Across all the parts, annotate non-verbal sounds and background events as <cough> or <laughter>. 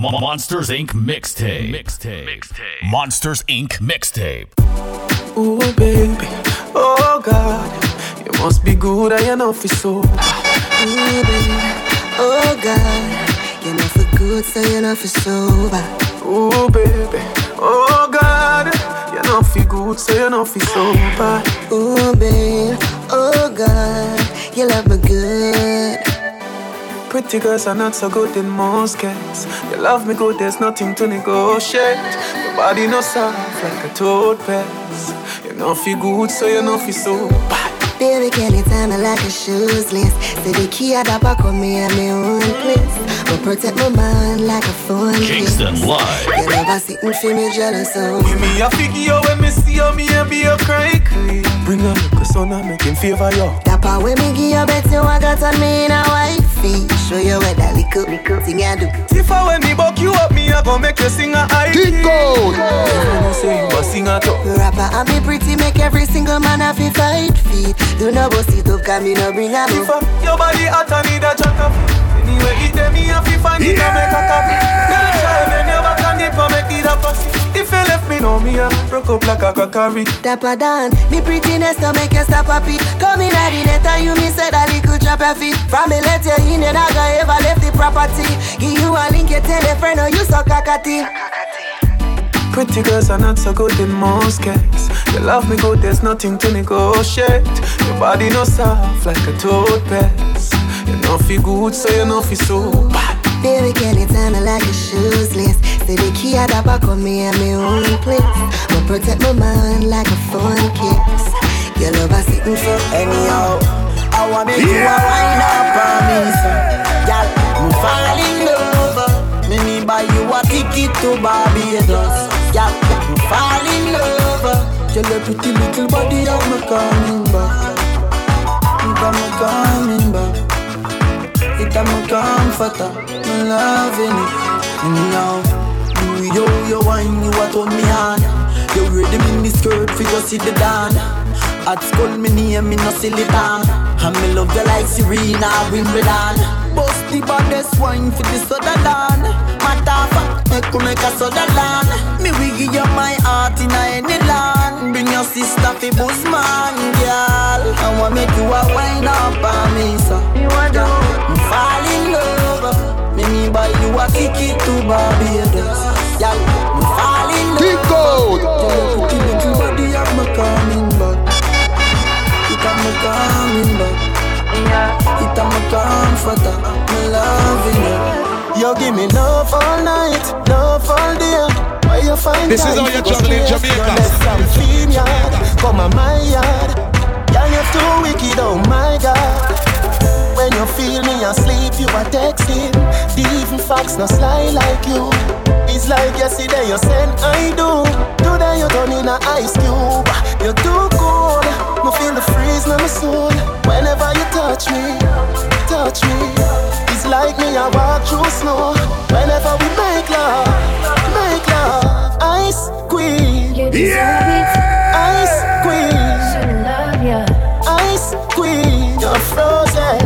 Monsters Inc. mixtape. Mixtape. Mixtape. Monsters Inc. mixtape. Ooh, baby. Oh, God. You must be good, I know for so. Ooh, baby. Oh, God. You know for good, so you know for sober. Ooh, baby. Oh, God. You know for good, so you know for sober. Ooh, baby. Oh, God. You love me good. Pretty girls are not so good in most cases. You love me good, there's nothing to negotiate. Your body no soft like a toad pass. You know feel good, so you know feel so bad. Baby, can you tell me like a shoes list? Say the key at the back of me at my own place. But protect my mind like a phone Kingston Live. You never sitting for me jealous so. Give me a figure when me see you, me and be a cry Bring a look, son, I make him favor you. That part when me give you bet you I got on me in a wifey. Show you where that little, little thing I do. If I when me buck you up, me I gon' make you sing a high King Gold. Everyone say you a singer too. Rapper and me pretty, make every single man have to fight feet. Do no bust it up, cause me no bring a If I, your body hot, I need a jack up Anyway, it tell me if you find it, I make a copy Girl, try when you back on it, make it a pussy If you left me, know me, I broke up like a crockery Dapper down, me prettiness to make you stop happy Come in at the net and you me said that little drop your feet From me let you in, you I gonna ever left the property Give you a link, you tell a friend, or you so cockatoo Pretty girls are not so good in most cases. You love me good, there's nothing to negotiate. Your body no soft like a toad pass. You know feel good, so you know feel so bad. Baby, can you tell me like a shoeless. Say the key at the back of me at my own place. But protect my mind like a phone kiss. Your love I sitting for anyhow. I wanna make yeah. you a wine up on me, so. Girl, I'm falling in love. Me me buy you a ticket to Barbados. Yeah, I'm fall in love. Tell your pretty little body I'm coming back. I'm coming back. I'm a comforter. I'm loving it. Now, you yo yo wine you what on me on. You ready me me skirt for you see the dan. At school me name me no silly town. And me love you like Serena Wimbledon. Bust the baddest wine for the soda dan. Matter fact, make you make a soda land. Me will give you my heart in any land. Bring your sister fi man, girl. I want make you a wine up on me, so. You want to? You a ticket to Barbados. Girl, me fall in love. Kick out. Tell your pretty little body I'm a coming back. It I'm a coming back. It I'm a comforter. Me loving it. You give me love all night, love all day. Where you find This is how you're juggling Jamaica. Come on my yard. Yeah, you're too wicked, oh my God. When you feel me asleep, you are texting. The even facts not sly like you. It's like yesterday you said I do. Today you done in a ice cube. You're too cold. Me feel the freeze in my soul. Whenever you touch me, touch me. It's like me I walk through snow. Whenever we make love make love. Ice queen. Yeah. Ice queen. Should love ya. Ice queen. You're frozen. Frozen.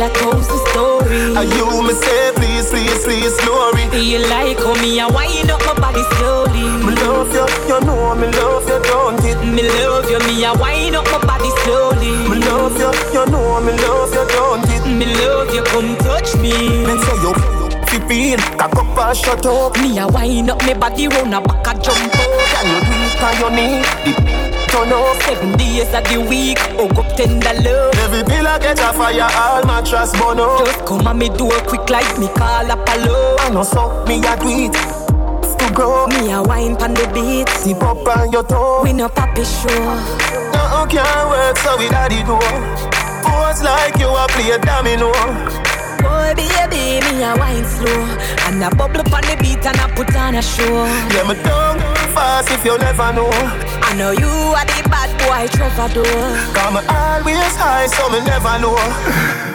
You tell a thousand story. And you me say, please, please, please, glory. You like how me, I wind up my body slowly. Me love you, you know me love you, don't it? Me love you, me I wind up my body slowly. Me love you, you know me love you, don't it? Me love you, come touch me. Me say you fi feel, cock up and shut up. Me I wind up my body round a back a jump up. Can you do it on your knee? Turn up. Seven days of the week, hug up tender love. Every pillar get a fire, all mattress burn up. Just come on me do a quick like me call up hello I know so, me a it to grow Me a wine pan the beat. Zip up on your toe. We no papi show. No can't work so we daddy do Pose like you a play domino. Boy, baby, me a wine slow. And a bubble up on the beat and I put on a show. Yeah, me don't fast if you never know I know you are the bad boy Trevor though Come always high so me never know <sighs>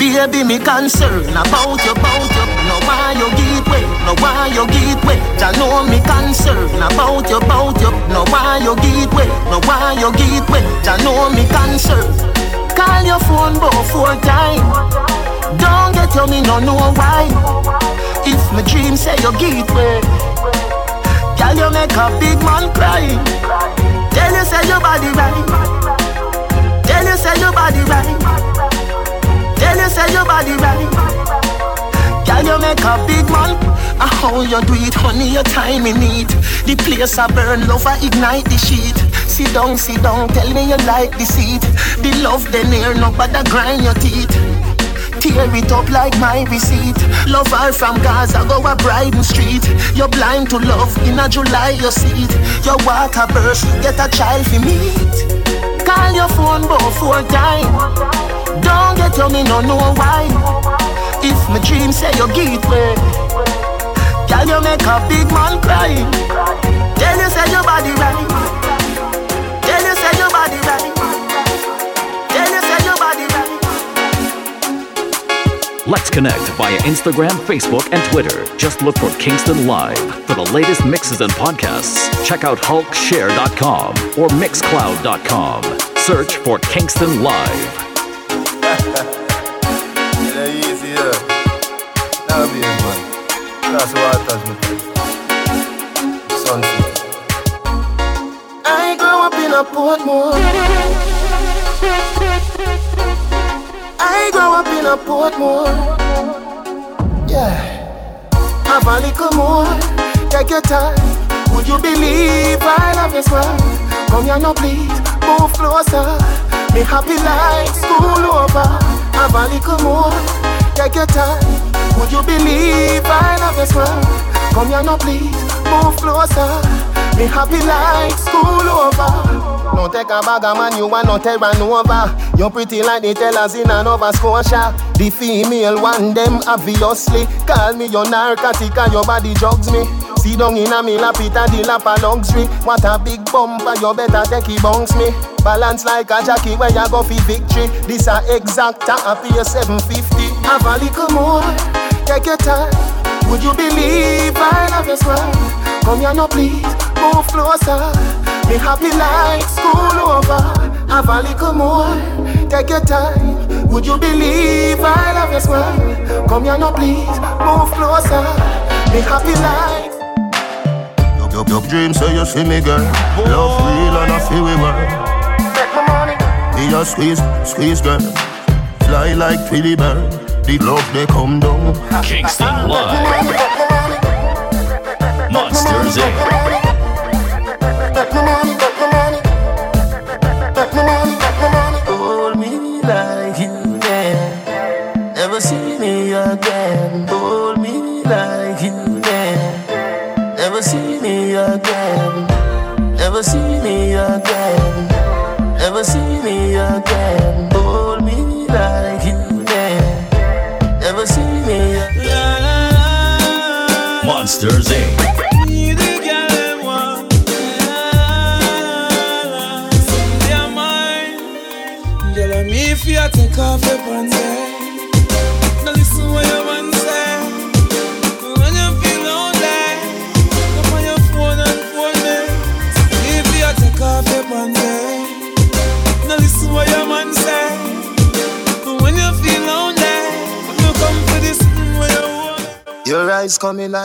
Baby, me concern about you, about you. No why you get way, no why you get way. Ya know me concern about you, about you. No why you get way, no why you get way. Ya know me concern. Call your phone both four time. Don't get you me no know why. If my dream say you get way, girl you make a big man cry. Tell you say your body right. Tell you say your body right. Tell you say your body right. Girl, you make a big man. I how you do it, honey, your time in need. The place I burn, love I ignite the sheet. Sit down, sit down, tell me you like the seat. The love then here, no bother grind your teeth. Tear it up like my receipt. Love her from Gaza, go a Brighton Street. You're blind to love, in a July you see it. Your water burst, get a child for meet. Call your phone both four time. Don't get you me no know why. If my dream say you get way, girl you make a big man cry. Tell you say your body right. Let's connect via Instagram, Facebook, and Twitter. Just look for Kingston Live. For the latest mixes and podcasts, check out hulkshare.com or mixcloud.com. Search for Kingston Live. Yeah, easy, yeah. Now be it. That's what I touch me. Sunset. I grew up in a Portmore. I grew up in a Portmore. Yeah. Have a little more. Take your time. Would you believe I love you smile? Come here now, please. Move closer. Me happy like school over. Have a little more. Take your time. Would you believe I love you smile? Come here now, please. Move closer. Me happy like school over. No take a bag of man, you want no terra nova. You're pretty like the tellers in a Nova Scotia. The female one, them obviously. Call me your narcotic and your body drugs me. See down in a me lap it a the lap a luxury. What a big bumper, you better take it bounce me. Balance like a jockey where you go for victory. This a exacta a pay 750. Have a little more, take your time. Would you believe I love you smile? Come here now please, move closer. Me happy like school over. Have a little more, take your time. Would you believe I love you smile? Come here now please, move closer. Me happy like. Your, your dream say you see me, girl. Love real and I feel we work. Make my money. Me a squeeze, squeeze, girl. Fly like Twilly bird. The love they come down. Kingston Live. Monsters Inc.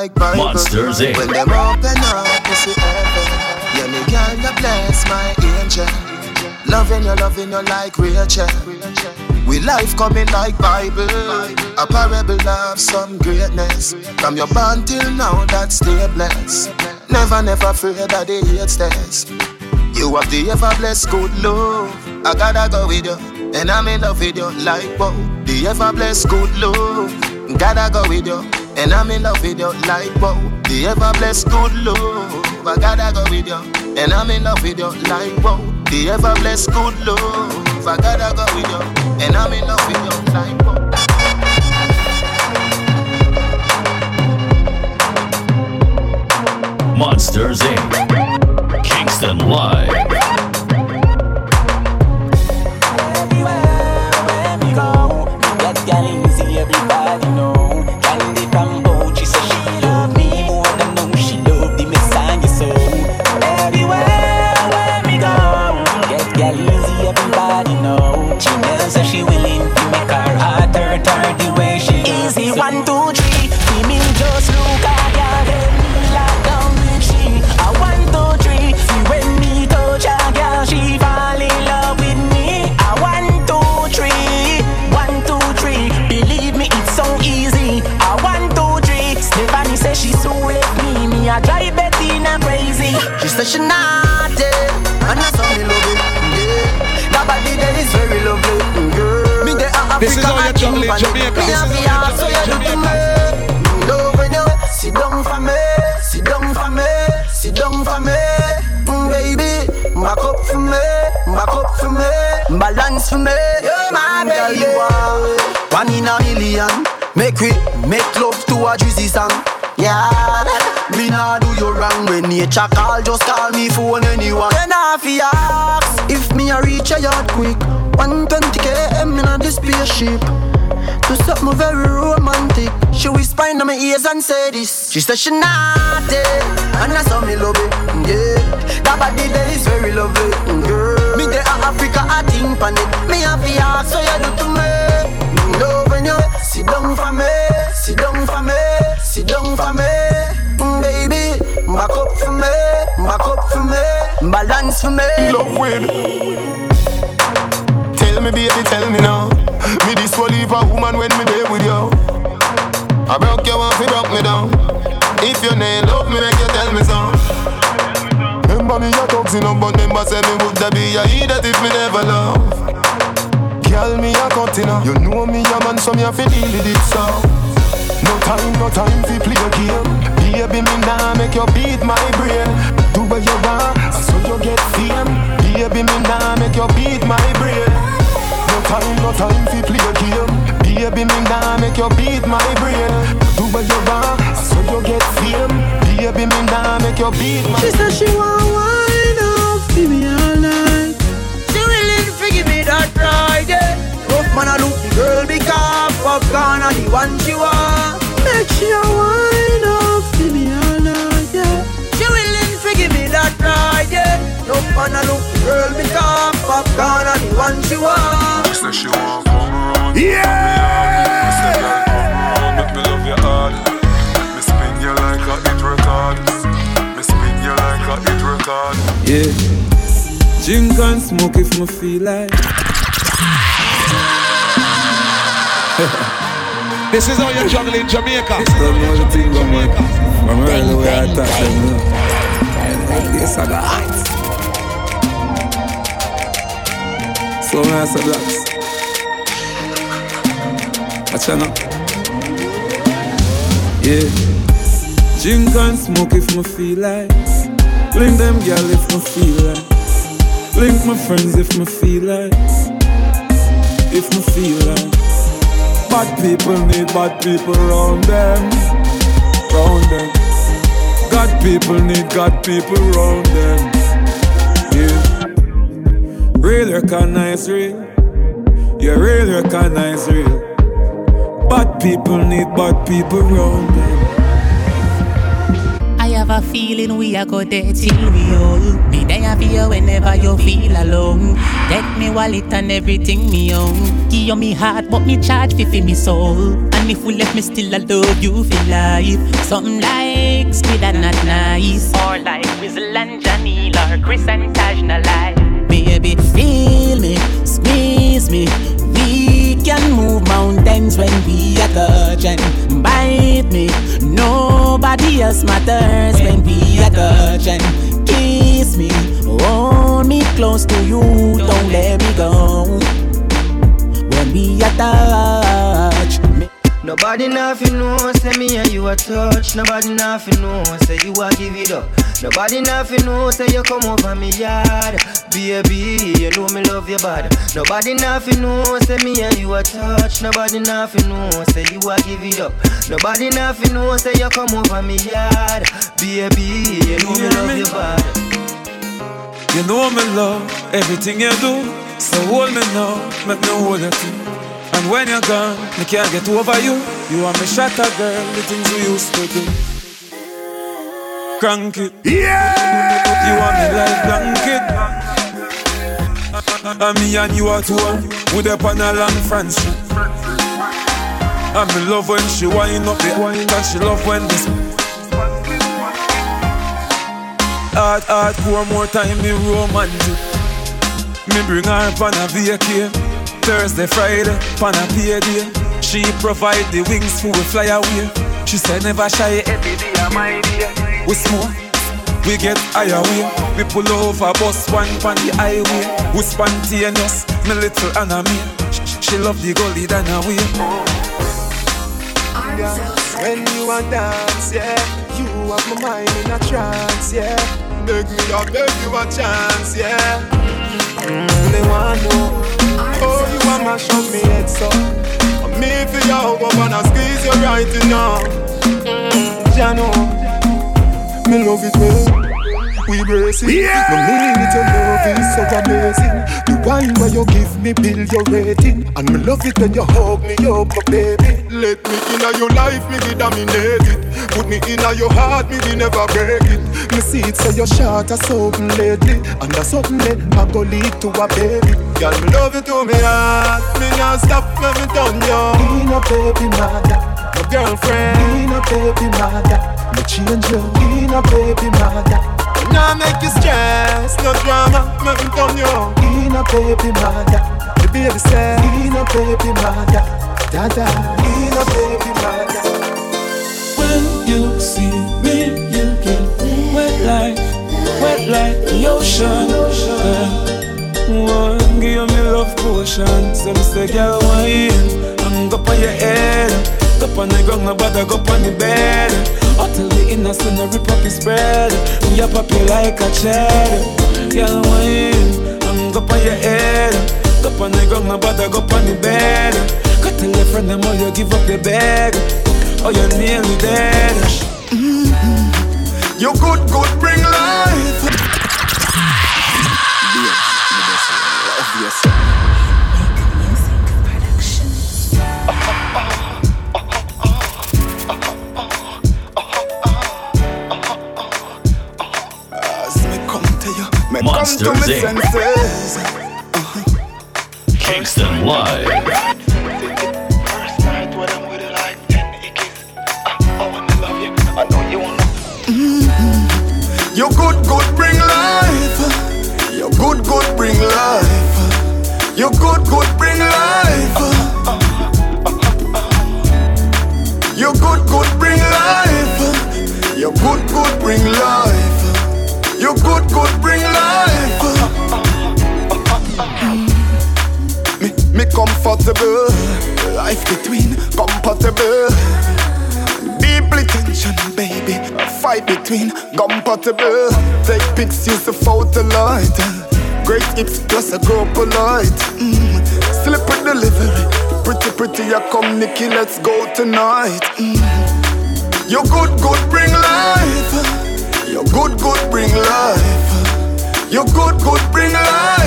like Bible. Monsters Inc. When them open up, you see heaven. Yeah, me girl, you bless my angel. Loving you, loving you like Rachel. We life coming like Bible. A parable of some greatness. From your born till now, that stay blessed. Never, never afraid that they hate stairs. You have the ever blessed good love. I gotta go with you, and I'm in love with you like wow. The ever blessed good love. Gotta go with you, and I'm in love with you like wow. The ever blessed good love. I gotta go with you, and I'm in love with you like wow. The ever blessed good love. I gotta go with you, and I'm in love with you like wow. Monsters Inc. Kingston Live. This is how you and jungle in England. Jamaica. Me This have is the how you heart, so you do to me. Love when you sit down for me, sit down for me, sit down for me, mm, baby. Back up for me, back up for me, balance for me. You're my baby. One in a million, make we make love to a juicy song. Yeah, me nah do you wrong when nature call, just call me phone anyone. Then I fi ask if me a reach a yard quick. Spaceship. Do something very romantic. She whisper in my ears and say this. She said she naughty, and I saw me love it. Yeah, that body there is very lovely. Girl, me there Africa, I think it. Me have the so you do to me. Love when you sit down for me, sit down for me, sit down for me, Mm, baby. Back up for me, back up for me, balance for me. Love win. Tell me, baby, tell me now. Me this will leave a woman when me there with you. I broke you off, you broke me down. If you ain't love me, make you tell me so. Remember me a toxin up, but remember say me woulda be a idiot if me never love. Girl, me a cutting You know me a man, so me a fi deal with it so. No time, no time fi play a game. Baby, me nah make you beat my brain. Do what you want, so you get fame. Baby, me nah make you beat my brain. Time, no time fi play a game. Baby, me nah make you beat my brain. Do what you want, so you get fame. Baby, me nah make you beat my. She said she want wine up, me all night. She willing to give me that yeah. Rough man, I look the girl because popcorn are the one she want. Make she a wine ride, yeah. Rough man, I look the girl because popcorn are the one she want. She said she want come round. Yeah. Me say girl come round, make me love you hard. Me spin you like a hit record. Me spin you like a hit record. Yeah. Drink and smoke if me feel like. This is how you jungle in Jamaica. Don't know the thing about me. From early way I touch them. I got hot. So nice and. Watch out now. Yeah. Drink and smoke if me feel like. Blink them girl if me feel like. Blink my friends if me feel like. If me feel like. Bad people need bad people around them. Round them. God people need God people around them. Yeah. Real recognize real. Yeah, real recognize real. Bad people need bad people around them. I have a feeling we are go there till we old. Be there for you whenever you feel alone. Take me wallet and everything me own. Give you me heart, but me charge fi fi me soul. And if we left me still, I love you for life. Something like squid and not nice. Or like Wizzle and Janelle or Chris and Taj lie. Baby, feel me, squeeze me. We can move mountains when we are touching. Bite me, nobody else matters when we are touching. Kiss me, hold me close to you, don't let me go. When we are touch, Nobody nothing know, say me and you a touch. Nobody nothing know, say you a give it up. Nobody nothing know, say you come over me yard. Baby, you know me love you bad. Nobody nothing know, say me and you a touch. Nobody nothing know, say you a give it up. Nobody nothing know, say you come over me yard. Baby, you know You know me love everything you do. So hold me now, make me hold you too. And when you're gone, me can't get over you. You are my shatter girl, the things we used to do. Crank it, yeah. You are me like blanket. And me and you are two, with up on a long street. And me love when she wind up the wine And she love when this Hard, hardcore more time me romantic Me bring her on a vacay Thursday, Friday, on a payday She provide the wings for we fly away She said never shy every day my day We smoke we get higher way. We pull over bus one on the highway. We spontaneous, my little Anna me. She love the gully than a way. When you a dance, yeah, you have my mind in a trance, yeah. Make me a beg you a chance, yeah. Mm, they want know, oh you a mash up me head so. I'm Me for you go wanna squeeze you right now. Mm, ya know. Me love it well. We it. Yeah. Me mean it, your love is so amazing. The wine where you give me build your rating, and me love it when you hug me up, my baby. Let me inna your life, me be dominate it. Put me inna your heart, me be never break it. Me see it say your shot a something lately, and that's something that I go lead to a baby. Girl, me love you to me heart. Me not stop when me done you. Be no baby mother, my girlfriend. Be no baby mother. Me change you in a baby mother. Now make you stress, no drama, me done you in a baby mother. The baby say in a baby mother, dada in a baby mother. When you see me, you get wet like, wet like the ocean. One give me love potion, some say girl wine, hang up on your head. Go on the ground, no bother go on the bed. Until the innocent up his spread. Me a pop you like a cherry. Girl, wine, I'm go on your head. Go on the ground, no bother go on the bed. Go tell your friend them all you give up your bed. Oh, you're nearly dead. Mm-hmm. You good, good, bring life. Monsters Inc. Kingston Live. Mm-hmm. You good, good, bring life. You good, good, bring life. You good, good, bring life. You good, good, bring life. You good, good, bring life. You good, good, bring life. me, me comfortable. Life between compatible. Deeply tension, baby. A Fight between compatible. Take pics, use the photo light. Great hips plus a girl polite. Mm. Slip with delivery. Pretty, pretty, I come, Nikki, let's go tonight. Mm. You good, good, bring You good, good, bring life.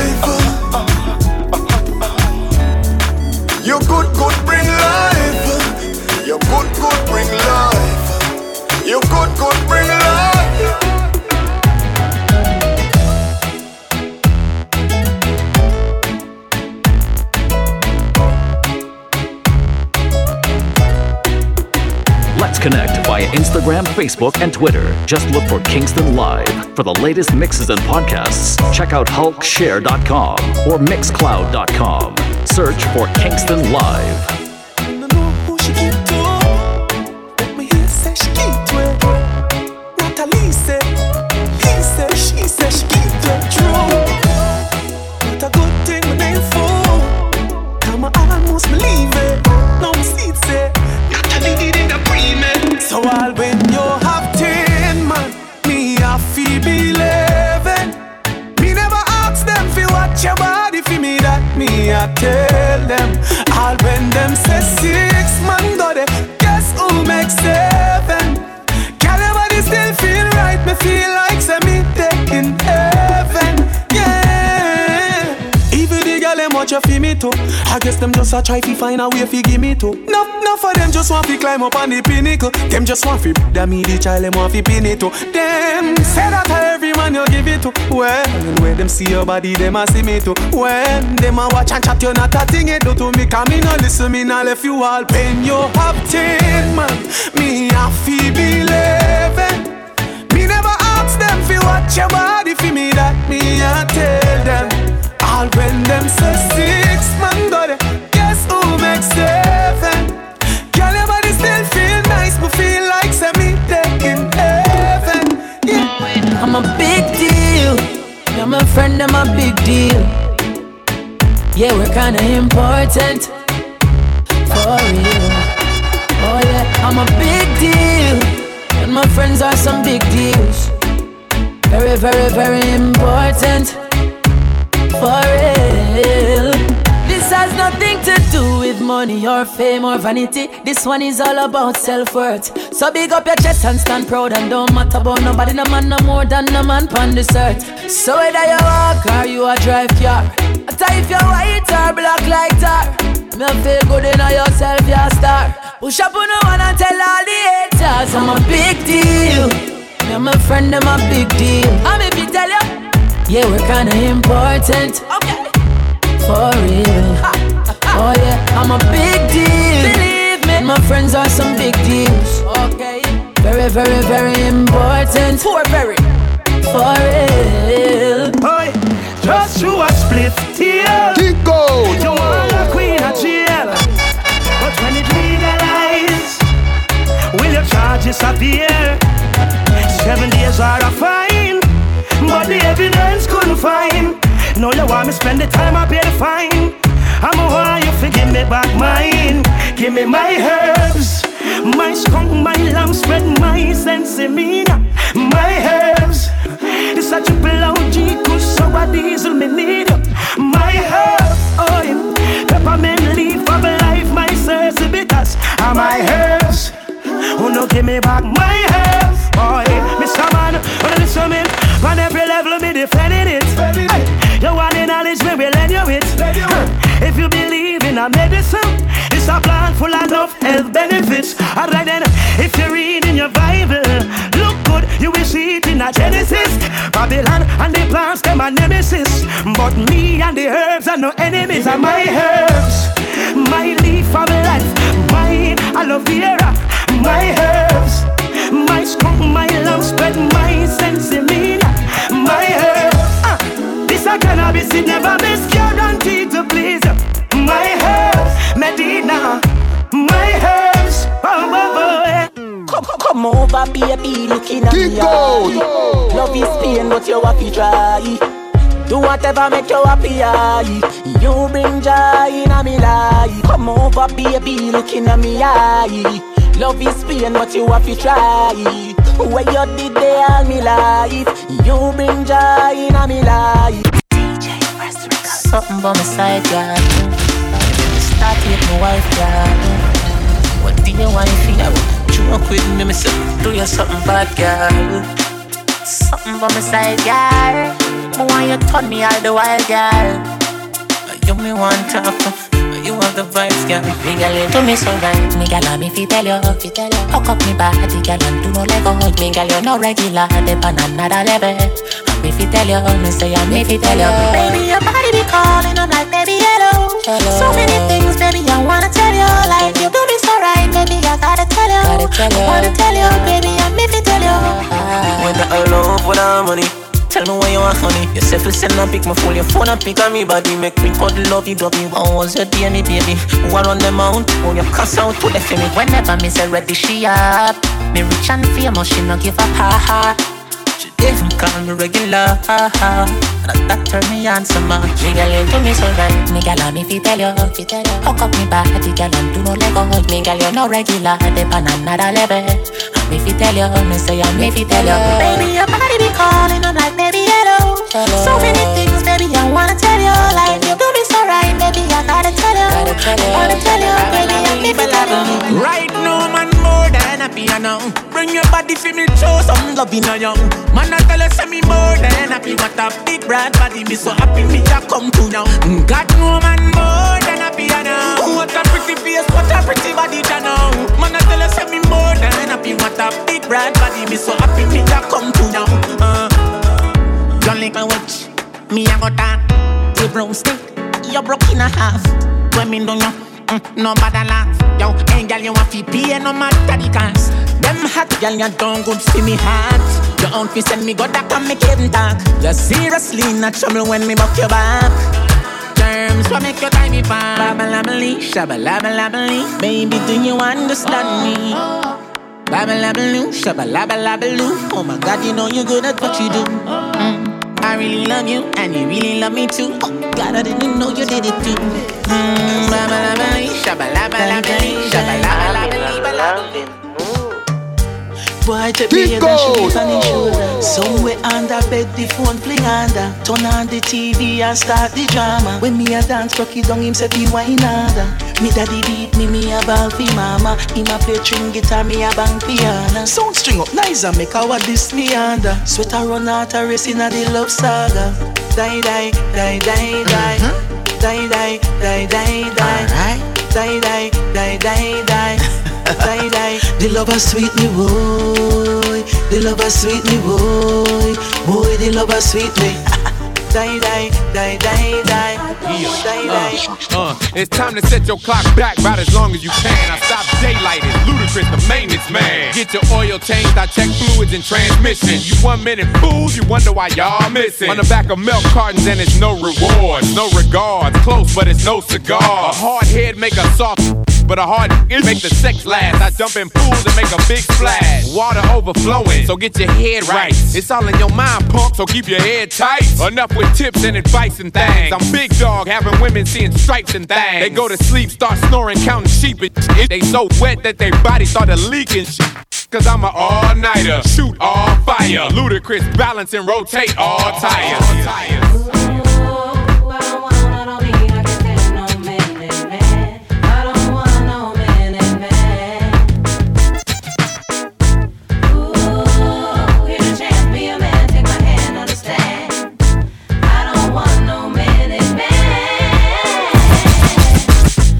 Connect via Instagram, Facebook, and Twitter. Just look for Kingston Live. For the latest mixes and podcasts, check out hulkshare.com or mixcloud.com. Search for Kingston Live. Guess them just a try to find a way fi give me to. Enough, enough for them just want fi climb up on the pinnacle. Them just want fi that me the child them want fi pin it to. Them say that to every man you give it to. When when them see your body, them a see me too. When them a watch and chat, you not a thing it do to me. Come me no listen, me no left you all pain. You have ten man, me a fi believe Me never ask them fi watch your body fi me that me a For real. Oh yeah, I'm a big deal. And my friends are some big deals. Very, very, very important. For real. This has nothing to do with money or fame or vanity. This one is all about self worth. So big up your chest and stand proud and don't matter about nobody. No man no more than no man pon this earth. So whether you walk or you a drive car, I tell if you're white or black like tar. Me feel good in yourself, you're a star. Push up on the one and tell all the haters I'm a big deal. Me and my friend, I'm a big deal. I'm if you tell you, yeah, we're kinda important. Okay. For real. Oh yeah, I'm a big deal. Believe me, my friends are some big deals. Okay. Very, very, very important. For very. For real. Boy, just you a split deal. Kiko. You want a queen of jail. But when it legalize, will your charges appear? Seven days are a fine, but the evidence couldn't find. No, you want me spend the time I pay the fine. I'm a want you to give me back mine. Give me my herbs, my skunk, my lamb spread, my sensimilla, my herbs. This a triple OG, kush, so a diesel me need. My oh yeah. Peppermint leaf of life, my cerasee bitters are my herbs. Who no give me back my herbs, boy. Mr. Man, wanna listen me? On every level, me defending it. You want the knowledge, me will lend you it. If you believe in a medicine, it's a plant full of health benefits. Alright then, if you read you will see it in a Genesis. Babylon and the plants, them are my nemesis. But me and the herbs are no enemies, are my herbs. My leaf of life, my aloe vera, my herbs. My skunk, my lamb spread, my sensimilla, my herbs. Ah, this a cannabis, it never miss guaranteed to please. My herbs, Medina, my herbs. Oh, oh, oh. Come, come, come over, baby, looking at me eye. Love is pain, but you happy try. Do whatever make you happy, aye. You bring joy in a me life. Come over, baby, looking at me eye. Love is pain, but you have to try. Where you did there all me life. You bring joy in a me life. Something by my side, girl. Start with my wife, girl. What do you want to feel? Joke with me, me say, do you something bad, girl? Something by my side, girl. I want you turn me all the while, girl. You me want to but you have the vibes, girl. Me girl, you do me so right. Me girl, I'm if you tell you, if you tell you. Hook up me body, girl, and do no lego. Me girl, you no regular, dip on another level. I'm you tell you, me say I'm if you tell you. Baby, your body be calling, I'm like, baby, hello. Hello. So many things, baby, I wanna tell you. Like you do me so right, baby, I gotta tell you. Gotta tell you. I wanna tell you, baby, I'm if you tell you. Uh-huh. When I love without money. Tell me why you want honey. You say, send a pick my phone, your phone a pick on me body. Make me cuddle love you, love you. How was your day, me baby? Who are on the mount? Oh, you cuss out to the me. Whenever me say ready, she up. Me rich and famous, she no give up her heart. She even call me regular. And that turn me on so much. Me girl, you do me so right. Me girl, I'm if you tell you, if you tell you. Hook up me body, girl, and do no lego. Me girl, you no regular, dip on another level. I'm if you tell you, me say I'm if you tell you. Baby, your body be calling, I'm like, baby, hello. Hello. So many things, baby, I wanna tell you. Like you do me so right, baby, I gotta tell you. Gotta tell you. Wanna tell you, baby, I'm if you tell you. Right now, man, more than happy I know. Bring your body for me, show some love in a young. Man, I tell you, say me more than happy. Got a big broad body, me so happy me I come to now. God, no man, more than happy I. What a pretty face, what a pretty body, I know. Man, I tell say me more than happy. What a big bright body, me so happy me a come to now. Uh. Little witch, me a got that. The brown stick, you broke in a half. When me don't know, mm, no bother laugh. Yo, ain't girl, you want fi pay no matter the cost. Them hot girl, you don't good see me heart. Your own fi send me go that and make it talk. You seriously not trouble when me buck your back. Terms what make you tie me back. Babalabalee, shabalabalabalee. Baby, do you understand me? Babalabaloo, shabalabalabaloo. Oh my God, you know you're good at what you do. Mm. I really love you, and you really love me too. Oh God, I didn't know you did it too. Mm, babalabalee, shabalabalabalee, shabalabalabalee. Boy, take me head and she leave on his shoulder Somewhere under bed, the phone fling under. Turn on the TV and start the drama. When me a dance, cocky down, him say fi wine harder Me daddy beat me, me a ball fi mama. Him a play string guitar, me a bang piano. Sound string up nice and make our this me under. Sweater run out a race in a the love saga. Die, die, die, die, die. Mm-hmm. Die, die, die, die, die. Die, die, die, die, die die, die. The lover sweet me boy, the lover sweet me boy, boy the lover sweet me. die, die, die, die, die, die, die. Uh, it's time to set your clock back about as long as you can. I stop daylighting, ludicrous, the maintenance man. Get your oil changed, I check fluids and transmission. You one minute fools, you wonder why y'all missing. On the back of milk cartons and it's no rewards, no regards. Close, but it's no cigar. A hard head make a soft. But a hard make the sex last. I jump in pools and make a big splash. Water overflowing, so get your head right. It's all in your mind, punk, so keep your head tight. Enough with tips and advice and things. I'm big dog, having women seeing stripes and things. They go to sleep, start snoring, counting sheep and shit. They so wet that their body started leaking shit. Cause I'm an all-nighter, shoot all fire. Ludacris balance and rotate all tires.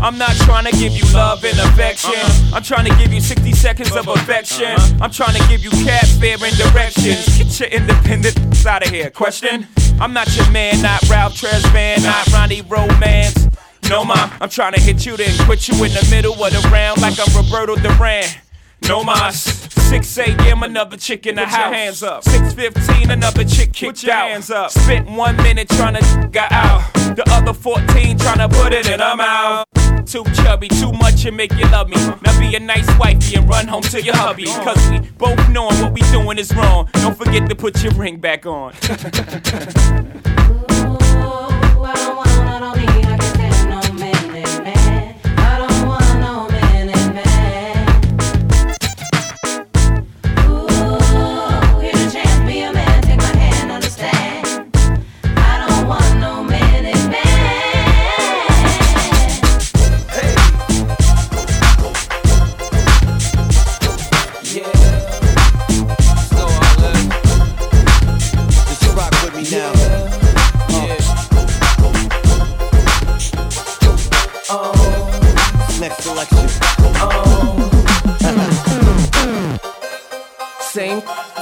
I'm not trying to give you love and affection. Uh-uh. I'm trying to give you 60 seconds of uh-uh. affection. Uh-uh. I'm trying to give you cat fear and directions. Get your independent out of here. Question? I'm not your man, not Ralph Tresvant, not Ronnie Romance. No, ma, I'm trying to hit you, then quit you in the middle of the round like I'm Roberto Duran. No mas. 6 a.m. another chick in the house. hands up. 6:15 another chick kicked out. Hands up. Spent one minute trying to get out. The other 14 trying to put it in. I'm out. Too chubby, too much and make you love me. Now be a nice wifey and run home to your hubby. Cause we both knowing what we doing is wrong. Don't forget to put your ring back on. <laughs>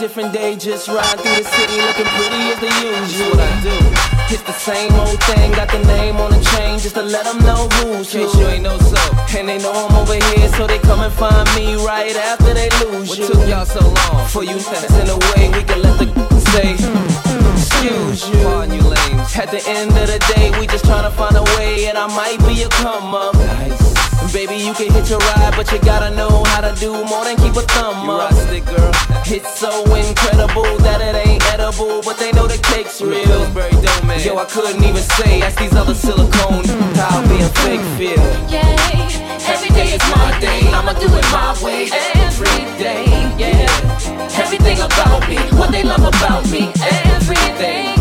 different day, just ride through the city looking pretty as the usual. What I do. It's the same old thing, got the name on the chain just to let them know who's who. you ain't know so. And they know I'm over here, so they come and find me right after they lose What you. took y'all so long? For you niggas in a way, we can let the say, mm, mm, excuse you. Pardon you lames. At the end of the day, we just tryna find a way, and I might be a come up. Baby, you can hit your ride, but you gotta know how to do more than keep a thumb You up. rusty girl. It's so incredible that it ain't edible, but they know the cake's real. Pillsbury Dome Yo, I couldn't even say, ask these other silicone how being fake feel. Every day is my day, I'ma do it my way. Every day, yeah. Everything about me, what they love about me. Everything,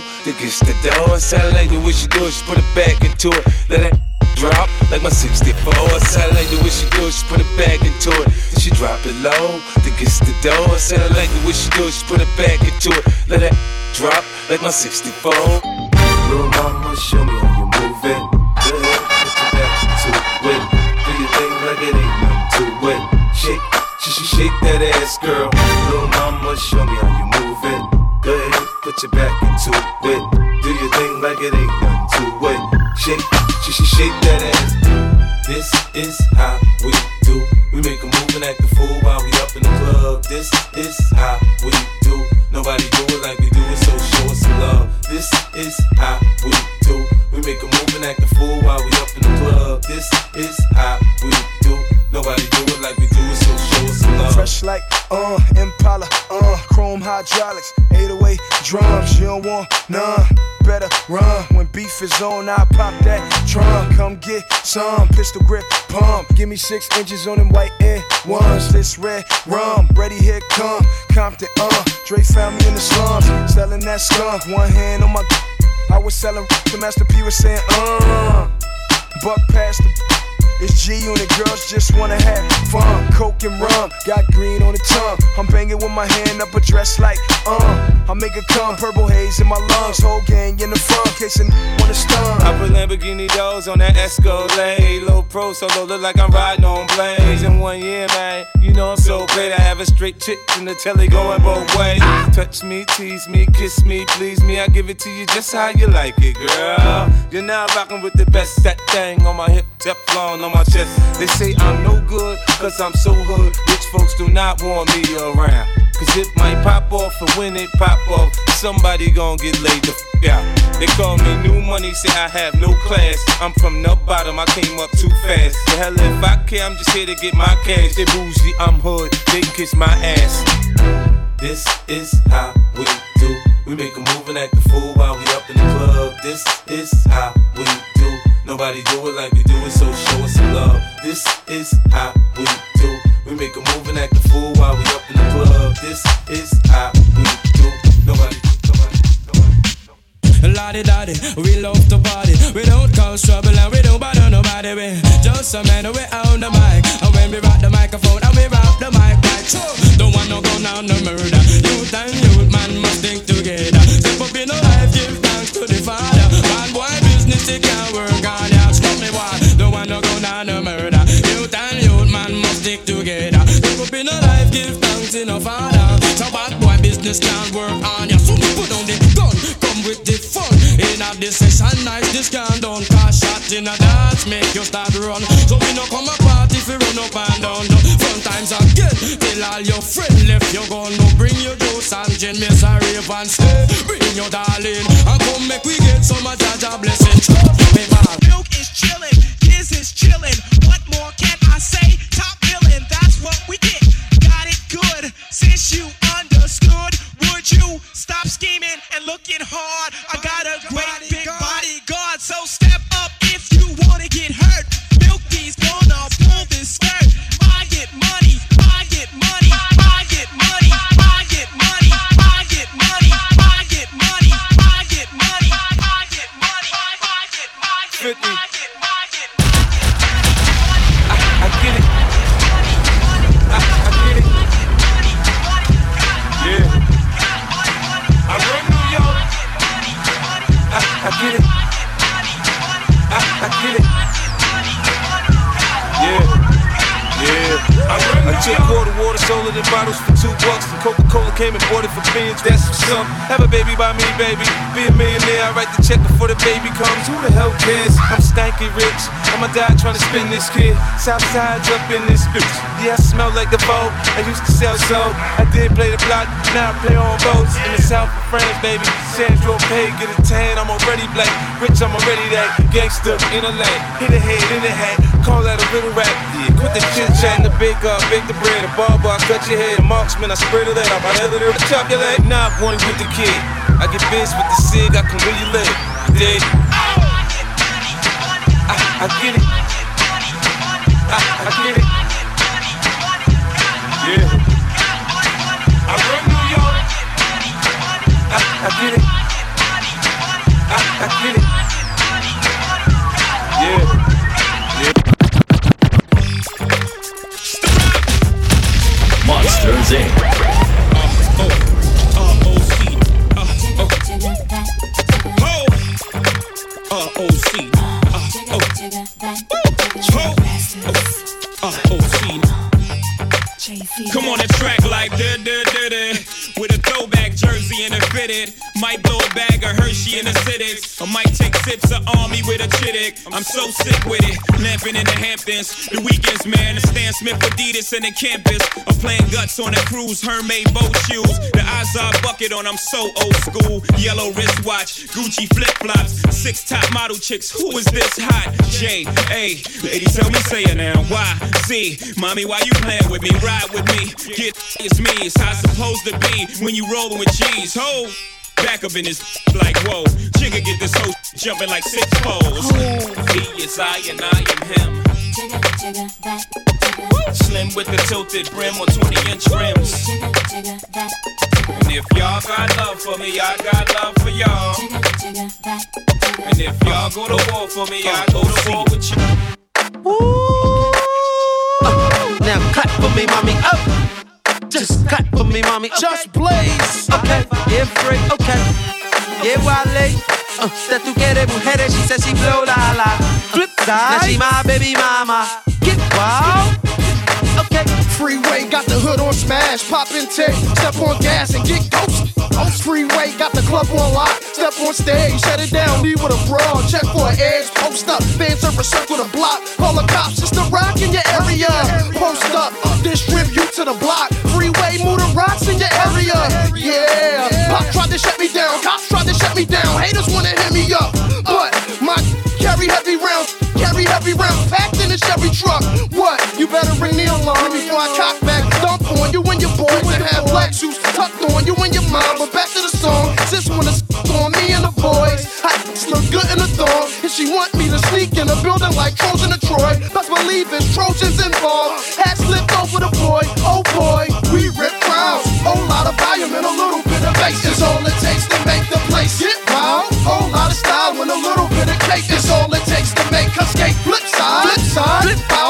it then gets the door. Sound like the way she do it, she put it back into it. Let that drop like my 64. I sound like the way she do it, she put it back into it. Then she drop it low, then gets the door. Sound like the way she do it, she put it back into it. Let that drop like my 64. Little mama, show me run when beef is on. I pop that trunk. Come get some pistol grip pump. Give me six inches on them white air ones. This red rum, ready here come. Compton, uh, Dre found me in the slums, selling that skunk. One hand on my, I was selling. The Master P was saying, uh, buck past the. It's G Unit, girls just wanna have fun. Coke and rum, got green on the tongue. I'm banging with my hand up a dress like, uh. I make it come, purple haze in my lungs. Whole gang in the front, case a wanna stun. I put Lamborghini doors on that Escalade. Low pro solo, look like I'm riding on blades. In one year, man, you know I'm so great. I have a straight chick in the telly going both ways. Touch me, tease me, kiss me, please me. I give it to you just how you like it, girl. You're now rocking with the best. That thing on my hip, Teflon on my chest. They say I'm no good, cause I'm so hood. Rich folks do not want me around. Cause it might pop off, and when it pop off, somebody gon' get laid the f out. They call me new money, say I have no class. I'm from the bottom, I came up too fast. The hell if I care, I'm just here to get my cash. They bougie, I'm hood, they kiss my ass. This is how we do. We make a move and act a fool while we up in the club. This is how we do. Nobody do it like we do it, so show us some love. This is how we do. We make a move and act a fool while we up in the club. This is how we do. Nobody. Lottie daddy, we love to party. We don't cause trouble and we don't bother nobody. We just a man, we own the mic. And when we rock the microphone and we rock the mic right Don't want no gun on no murder. Youth and youth, man must stick together. Step up in the life, give thanks to the Father. Bad boy business, it can't work on ya. Stop me, boy. Don't want no gun on no murder. Business can't work on ya. So put on the gun, come with the fun. In a this session night, this can done. Cause shot in a dance, make you start run. So we no come a party if you run up and down. The Fun times again, tell all your friends Left you gone, no bring your juice and gin Miss a rave and stay, bring your darling And come make we get some of Jah Jah blessing Me looking hard? I got a great big bodyguard, so para os two bucks. And Coca-Cola came and bought it for beans. That's some up. Have a baby by me, baby. Be a millionaire. I write the check before the baby comes. Who the hell cares? I'm stanky rich. I'ma die trying to spin this kid. Southside's up in this bitch. Yeah, I smell like the boat. I used to sell soap. I did play the block. Now I play on boats. In the south of France, baby. Sandro Pay, get a tan, I'm already black. Rich, I'm already that. Gangster in a lane. Hit a head in the hat. Call that a little rap. Yeah, quit the chit chat, the big up, bake the bread. The barber, cut your head. The marksman, I spread it out. I let it chop your leg. Nah, I wanted with the kid. I get biz with the sig, I can really live. Dig? I, I get it. I, I get it. Yeah. I run New York. I, I get it. I, I get it. Yeah. Monsters chittick. I'm so sick with it. Lamping in the Hamptons. The weekends, man. The Stan Smith Adidas and the campus. I'm playing guts on a cruise. Hermaid boat shoes. The Azar bucket on. I'm so old school. Yellow wristwatch. Gucci flip flops. Six top model chicks. Who is this hot? J. A. Lady, tell me, say it now. Why? C. Mommy, why you playing with me? Ride with me. Get it's me. It's how it's supposed to be when you rolling with cheese. Ho! Back up in this <laughs> like whoa. Jigga get this hoe <laughs> jumping like six poles. He is I and I am him. Slim with the tilted brim or 20 inch rims. And if y'all got love for me, I got love for y'all. And if y'all go to war for me, I go to war with you. Now cut for me, mommy. Up. Just cut for me, mommy. Just blaze. Okay. Yeah, free. Okay. Yeah, Wale. Uh, that tú quieres mujeres, she says she blow la la. Flip side. Now she my baby mama. Get wild. Okay. Freeway got the hood on smash, pop in tech, step on gas and get ghost. Oaks Freeway got the club on lock, step on stage, shut it down, leave with a brawl, check for an edge, post up, fans over circle the block, call the cops, it's the rock in your area. Post up, distribute to the block, freeway move the rocks in your area. Yeah, pop tried to shut me down, cops tried to shut me down, haters wanna hit me up, but my carry heavy rounds, carry heavy rounds, packed in a Chevy truck. What? You better ring the alarm before I cock back, dump on you and your boys that have black suits tucked on you and your mom. But back to the song, sis wanna s- on me and the boys. I look good in the thong, and she want me to sneak in a building like Trojan to Troy. Best believe it's Trojans involved. Hat slipped over the boy, oh boy, we rip crowds. Whole lot of volume and a little bit of bass is all it takes to make the place get wild. Whole lot of style and a little bit of cake is all it takes to make us skate. Flip side, flip side, flip files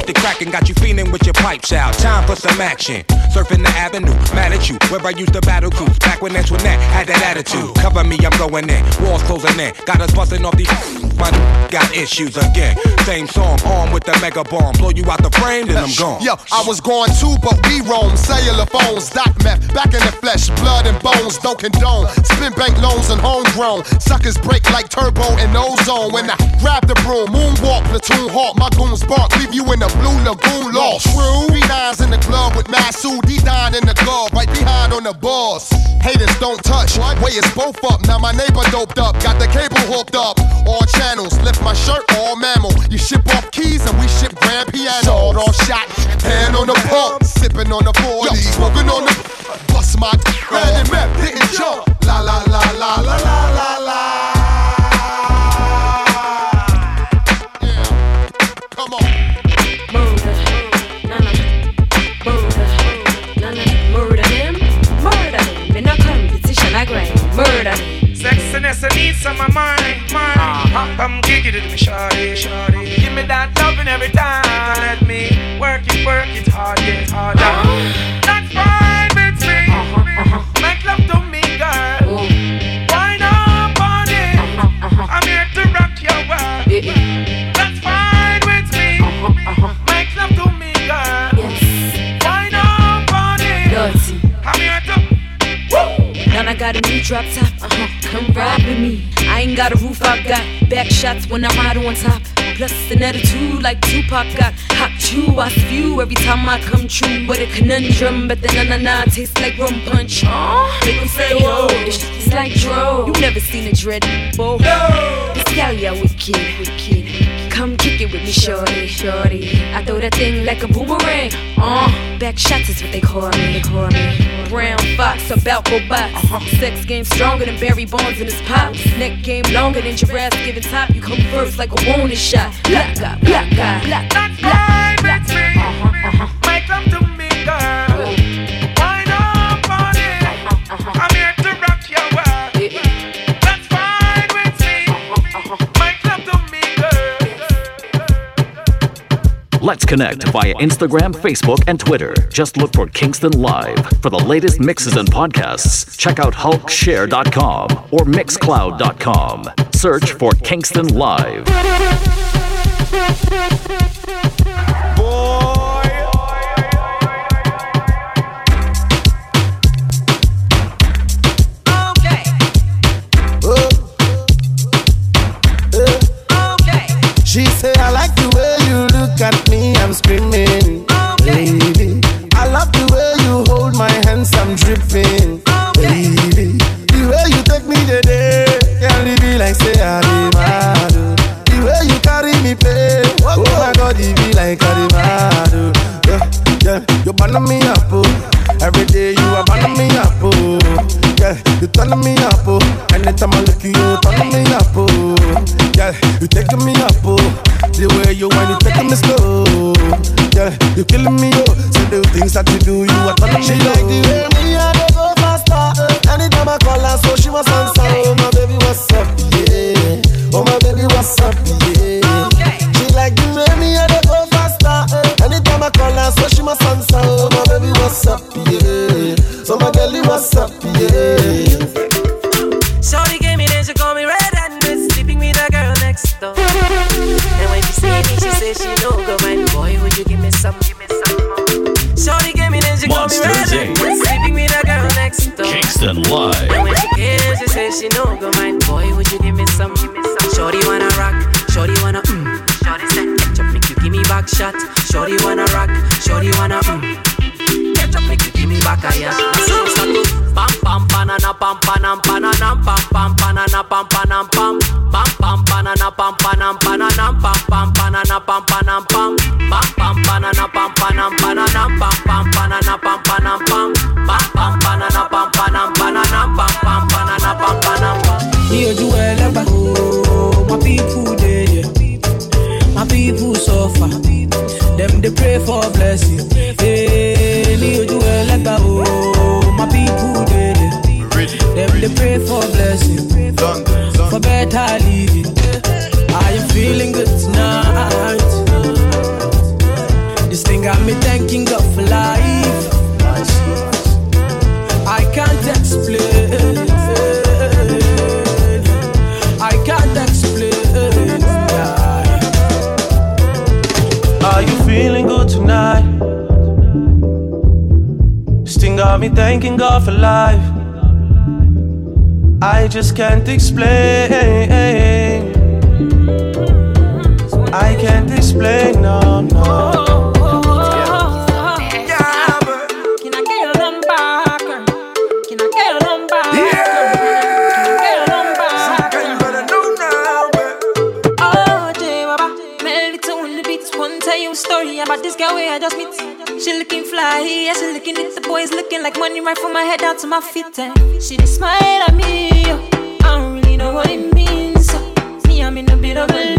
shit to crackin', got you feeling with your pipes out. Time for some action. Surfing the avenue, mad at you. Where I used to battle cruise, back when Antoinette had that attitude. Cover me, I'm going in. Walls closing in, got us busting off these. My got issues again. Same song, armed with the mega bomb. Blow you out the frame, then I'm gone. Yo, I was going too, but we roam. Cellular phones, doc meth, back in the flesh, blood and bones, don't condone. Spin bank loans and homegrown. Suckers break like turbo and ozone. When I grab the broom, moonwalk, platoon hawk, my goons bark, leave you in the blue lagoon lost. True. Three nines in the club with Masood, D nine in the glove, right behind on the balls. Haters don't touch, way is both up. Now my neighbor doped up, got the cable hooked up. All channels, lift my shirt, all mammal. You ship off keys and we ship grand piano. Sawed off shot, hand on the pump, sipping on the 40, smoking on the. Bust my red and map, hitting jump. La la la la la la la la. Come on. Murder him, murder him. In a competition, I grind. Murder him. Sexiness, I need some of mine, mine. Uh-huh. Come give it to me, shawty, shawty. Give me that loving every time. Let me work it, work it hard, get harder. That's fine with me. Uh-huh, uh-huh. Make love to me, girl. Wine up on it. Uh-huh, I'm here to rock your world. That's fine with me. Make love to me, girl. Wine up on it. I'm here to. Now I got a new drop top, uh-huh. Come ride with me. I ain't got a roof, I got back shots when I ride on top. Plus an attitude like Tupac got hot chew. I spew every time I come true. With a conundrum, but the na na na tastes like rum punch. They gon' say, oh, it's, like dro. You never seen a dread before. This gal, yeah, wicked, wicked. Come kick it with me, shorty, shorty. I throw that thing like a boomerang. Uh, back shots is what they call me, they call me. Brown fox, about go box. Sex game stronger than Barry Bonds in his pops. Neck game longer than giraffes giving top. You come first like a warning shot. Black guy, black guy, black, That's black with Let's connect via Instagram, Facebook, and Twitter. Just look for Kingston Live. For the latest mixes and podcasts, check out hulkshare.com or mixcloud.com. Search for Kingston Live. Oh. She say I'm screaming. Baby, I love the way you hold my hands, I'm dripping. Baby, the way you take me today, can't leave me like say I be mad. The way you carry me play, oh my God, it be like I be mad. Yeah, yeah, you burn me up, oh. Every day you are burning me up, oh. Yeah, you turn me up, oh. Anytime I look you, you turn me up, oh. Yeah, you taking me up, oh. The way you when you taking me slow. Yeah, you killing me, oh. Say the things that you do, you are turning me like the way me I dey go faster. Anytime I call her, so she was answer. Oh my baby, what's up? Yeah. Oh my baby, what's up? Yeah. She like the way me I dey go faster. Anytime I call her, so she must answer. Oh my baby, what's up? Yeah. So my girlie, what's up? Yeah. Me, she say she no go mind. Boy, would you give me some? Give me some more. Shorty gave me then she me red Monsters, handed, Inc. sleeping with a girl next door. Kingston And Live. when she came, she say she no go mind. Boy, would you give me some? Give me some. Shorty wanna rock, shorty wanna mm. Shorty said, ketchup make you give me back shot. Shorty wanna rock, shorty wanna mm. Give me a yeah. We start to pam pam banana pam panam pananam pam pam banana pam panam pam pam pam banana pam panam pananam pam pam banana pam panam pam pam pam banana pam panam pananam pam pam banana pam panam pam pam pam banana pam panam pananam pam pam banana pam pam. ojú ẹlẹ́gbà ooo my people there my people suffer dem dey pray for blessing hey, ní ojú ẹlẹ́gbà ooo my people there dem dey pray for blessing. For better living. I am feeling good tonight? This thing got me thanking God got me thanking God for life. I just can't explain. I can't explain, no, no. Can I get your number? girl? Can I get your number? Oh, J Baba, melody to beats. One tell you story about this girl where I just meet. She looking fly, yeah, she looking at the boys looking like money right from my head down to my feet. eh. She just smile at me, yo. I don't really know what it means. so Me, I'm in a bit of a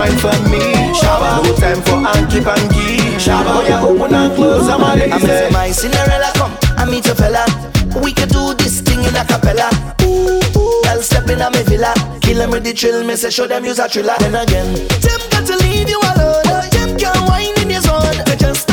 wine for me. Shabba, no time for hanky panky. Shabba, oh yeah, open and close. I'm a lady. I'm say my Cinderella come, I meet your fella. We can do this thing in a cappella. Girl step in a me villa, kill them with the chill. Me say show them use a thriller. Then again, them got to leave you alone. Them can't whine in your zone. They just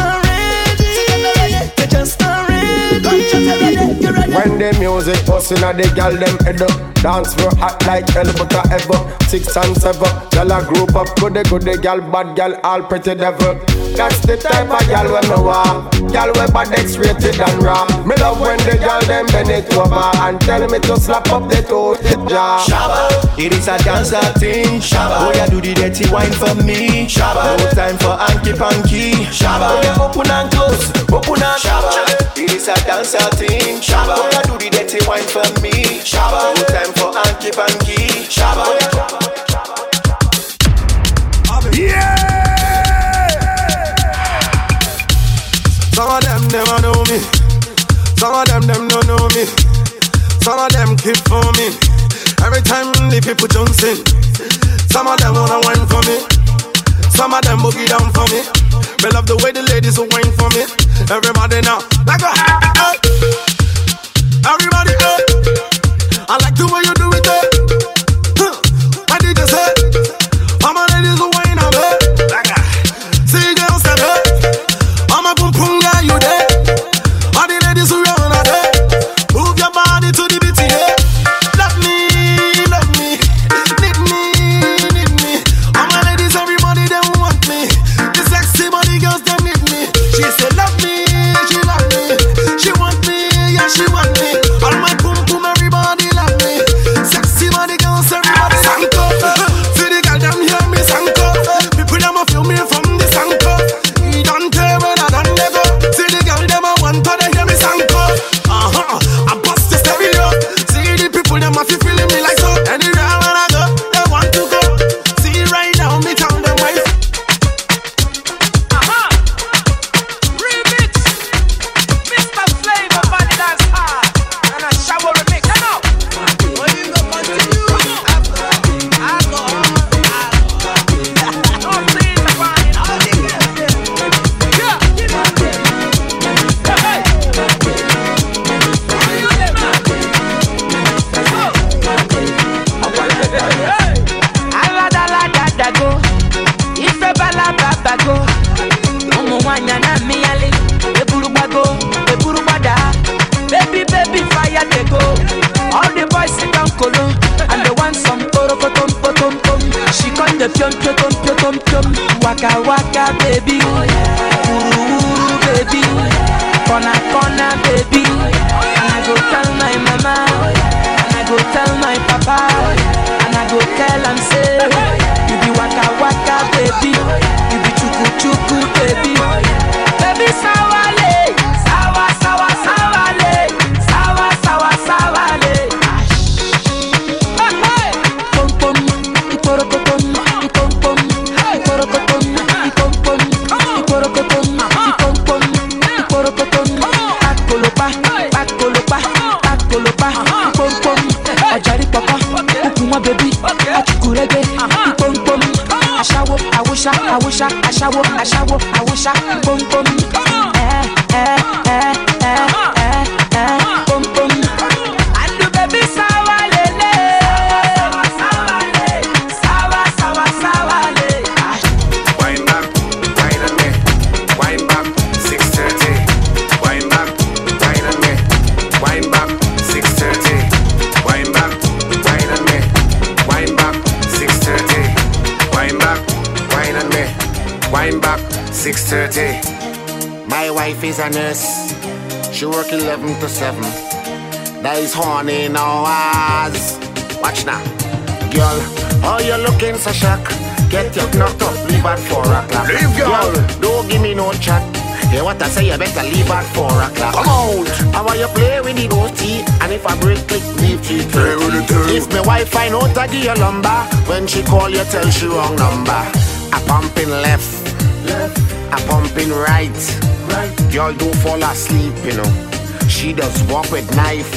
When the music bustin' a the gal them head up. Dance floor hot like hell but a ever. Six and seven, gal a group up. Goody goody gal, bad gal, all pretty devil That's the type of gal when me want Gal we bad X-rated and raw Me love when the gal them bend it over And tell me to slap up the toe, jaw Shabba, it is a dancer thing. Shabba, oh yeah, do the dirty wine for me. Shabba, no time for hanky panky. Shabba, oh yeah, open and close, open and Shabba, it is a dancer thing. Shabba, oh yeah, do the dirty wine for me. Shabba, no time for hanky panky. Shabba, oh yeah. Some of them never know me. Some of them them don't know me. Some of them keep for me. Every time the people jumps in. Some of them wanna wine for me. Some of them boogie down for me. Me love the way the ladies will wine for me. Everybody now, like a. Everybody, hey. I like the way you mọ́ bèbí àtúkù rẹ́gbẹ́. Pọ́npọ́n aṣáwó àwòṣá àwòṣá aṣáwó àṣáwó àwòṣá pọ́npọ́n. 630. My wife is a nurse. She work 11 to 7. That is horny in our eyes. Watch now. Girl, how you look looking so shock. Get your knocked up, leave at four o'clock. Leave, girl. Don't give me no chat. Hear what I say, you better leave at four o'clock. Come out. How want you play with the OT? And if I break, click, leave three thirty. If my wife find out, I give you lumber. When she call you, tell she wrong number. I pumping left, left. Pumping right, right. Girl don't fall asleep, you know. She does walk with knife.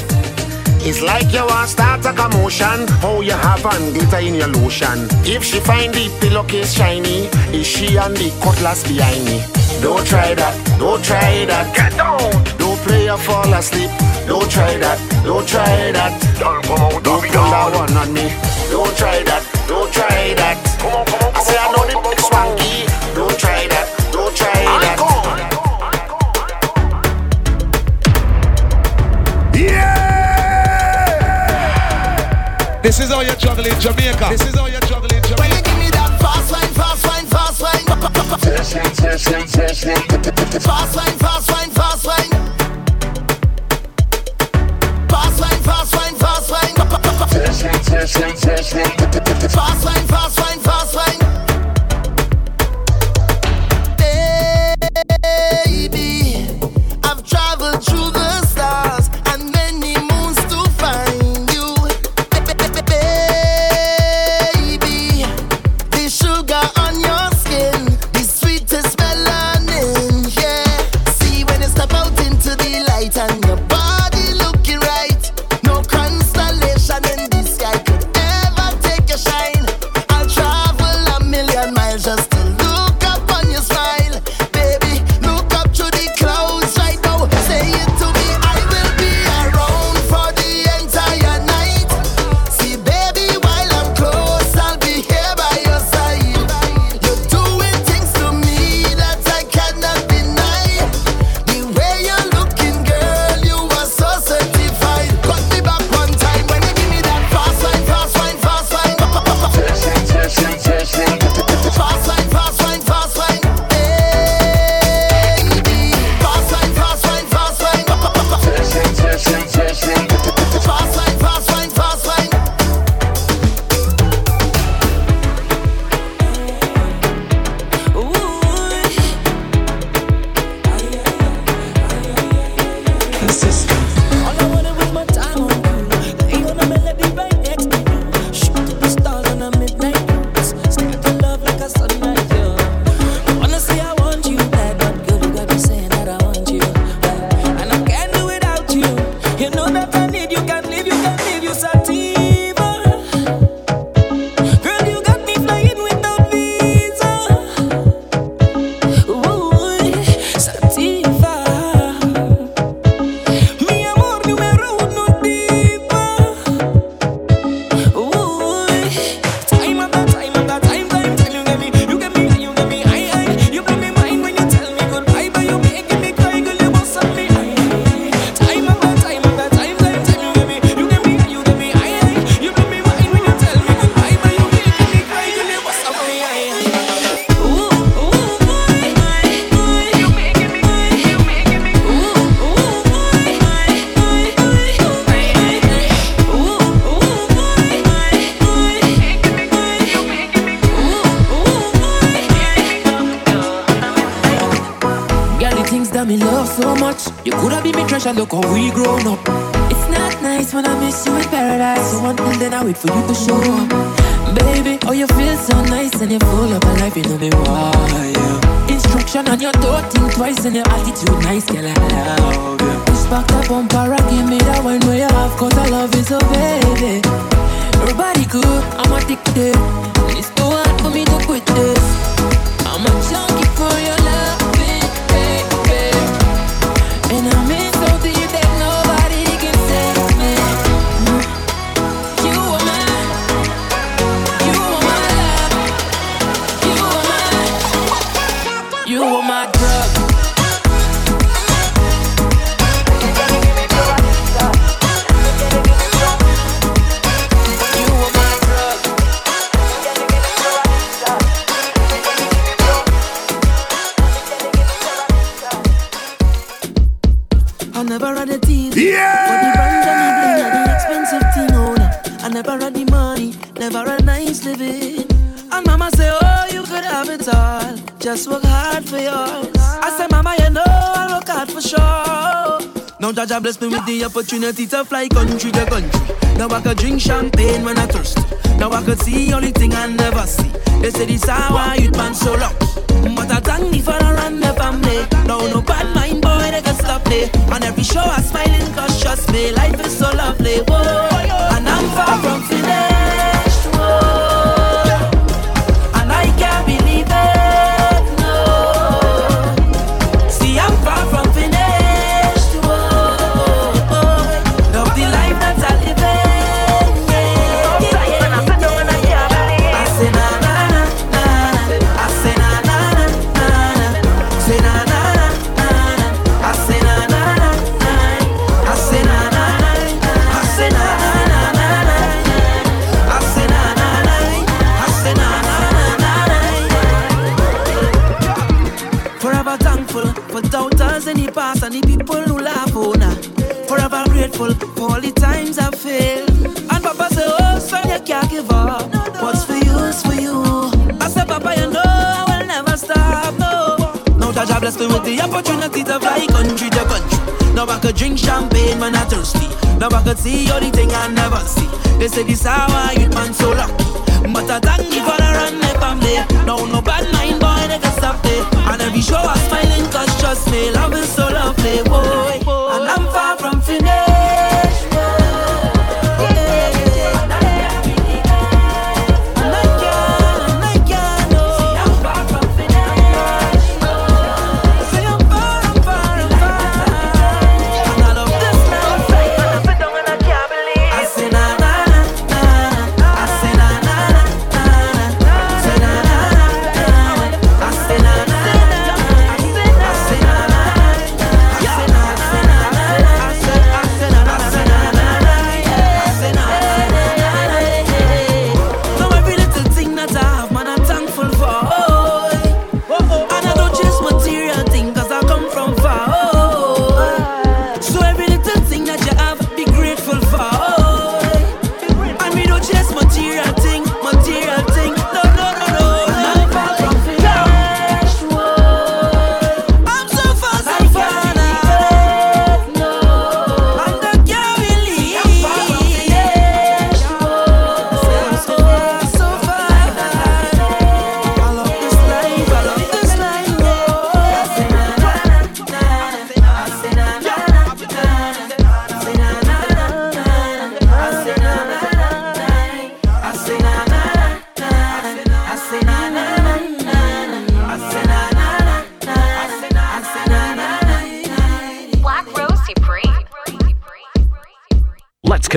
It's like you want start a commotion. Oh, you have and glitter in your lotion. If she find the pillowcase shiny, is she on the cutlass behind me? Don't try that, don't try that. Get down. Don't play or fall asleep. Don't try that, don't try that. Don't come out, don't pull that one on me. Don't try that, don't try that. Come on, come on, I say I know the big This is how you're juggling Jamaica. This is how you're juggling Jamaica. When you give me that fast wine, fast wine, fast wine. Fast wine, fast wine, fast wine. Fast wine, fast wine, fast wine. Fast wine, fast wine, fast wine. Fast wine, fast wine, fast wine. Fast wine, fast wine, fast wine. You, can't leave you, can't leave you, sativa. Twice and your attitude nice, girl, I love you. Push back the bumper give me that one where you have, cause I love you so, baby. Your good, I'm addicted. Yeah! For the brand and the and the expensive thing owner. I never had the money, never had nice living. And mama say, oh, you could have it all. Just work hard for yours. I say, Mama, you know I work hard for sure. Now Jah Jah bless me with the opportunity to fly country to country. Now I could drink champagne when I thirst. Now I could see only thing I never see. They say this hour youth man so lucky. But I thank me for a run the family. Now no bad mind boy they can stop me. On every show I smiling cause trust me life is so lovely. Whoa, and I'm far from finished. Whoa, and I can't believe it. The people who laugh oh, on her. Forever grateful for all the times I failed. And Papa say, Oh, son, you can't give up. What's for you is for you. I said, Papa, you know I will never stop. No. Now Jah Jah bless me with the opportunity to fly country to country. Now I could drink champagne when I'm thirsty. Now I could see all the thing I never see. They say this hour youth man so lucky. But I thank you for the run my family. No, no bad mind boy, they can stop it. And every show I'm smiling cause trust me, love is so lovely, boy.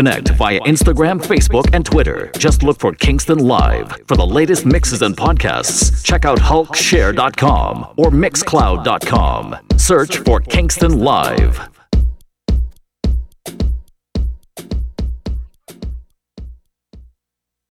Connect via Instagram, Facebook, and Twitter. Just look for Kingston Live. For the latest mixes and podcasts, check out hulkshare.com or mixcloud.com. Search for Kingston Live.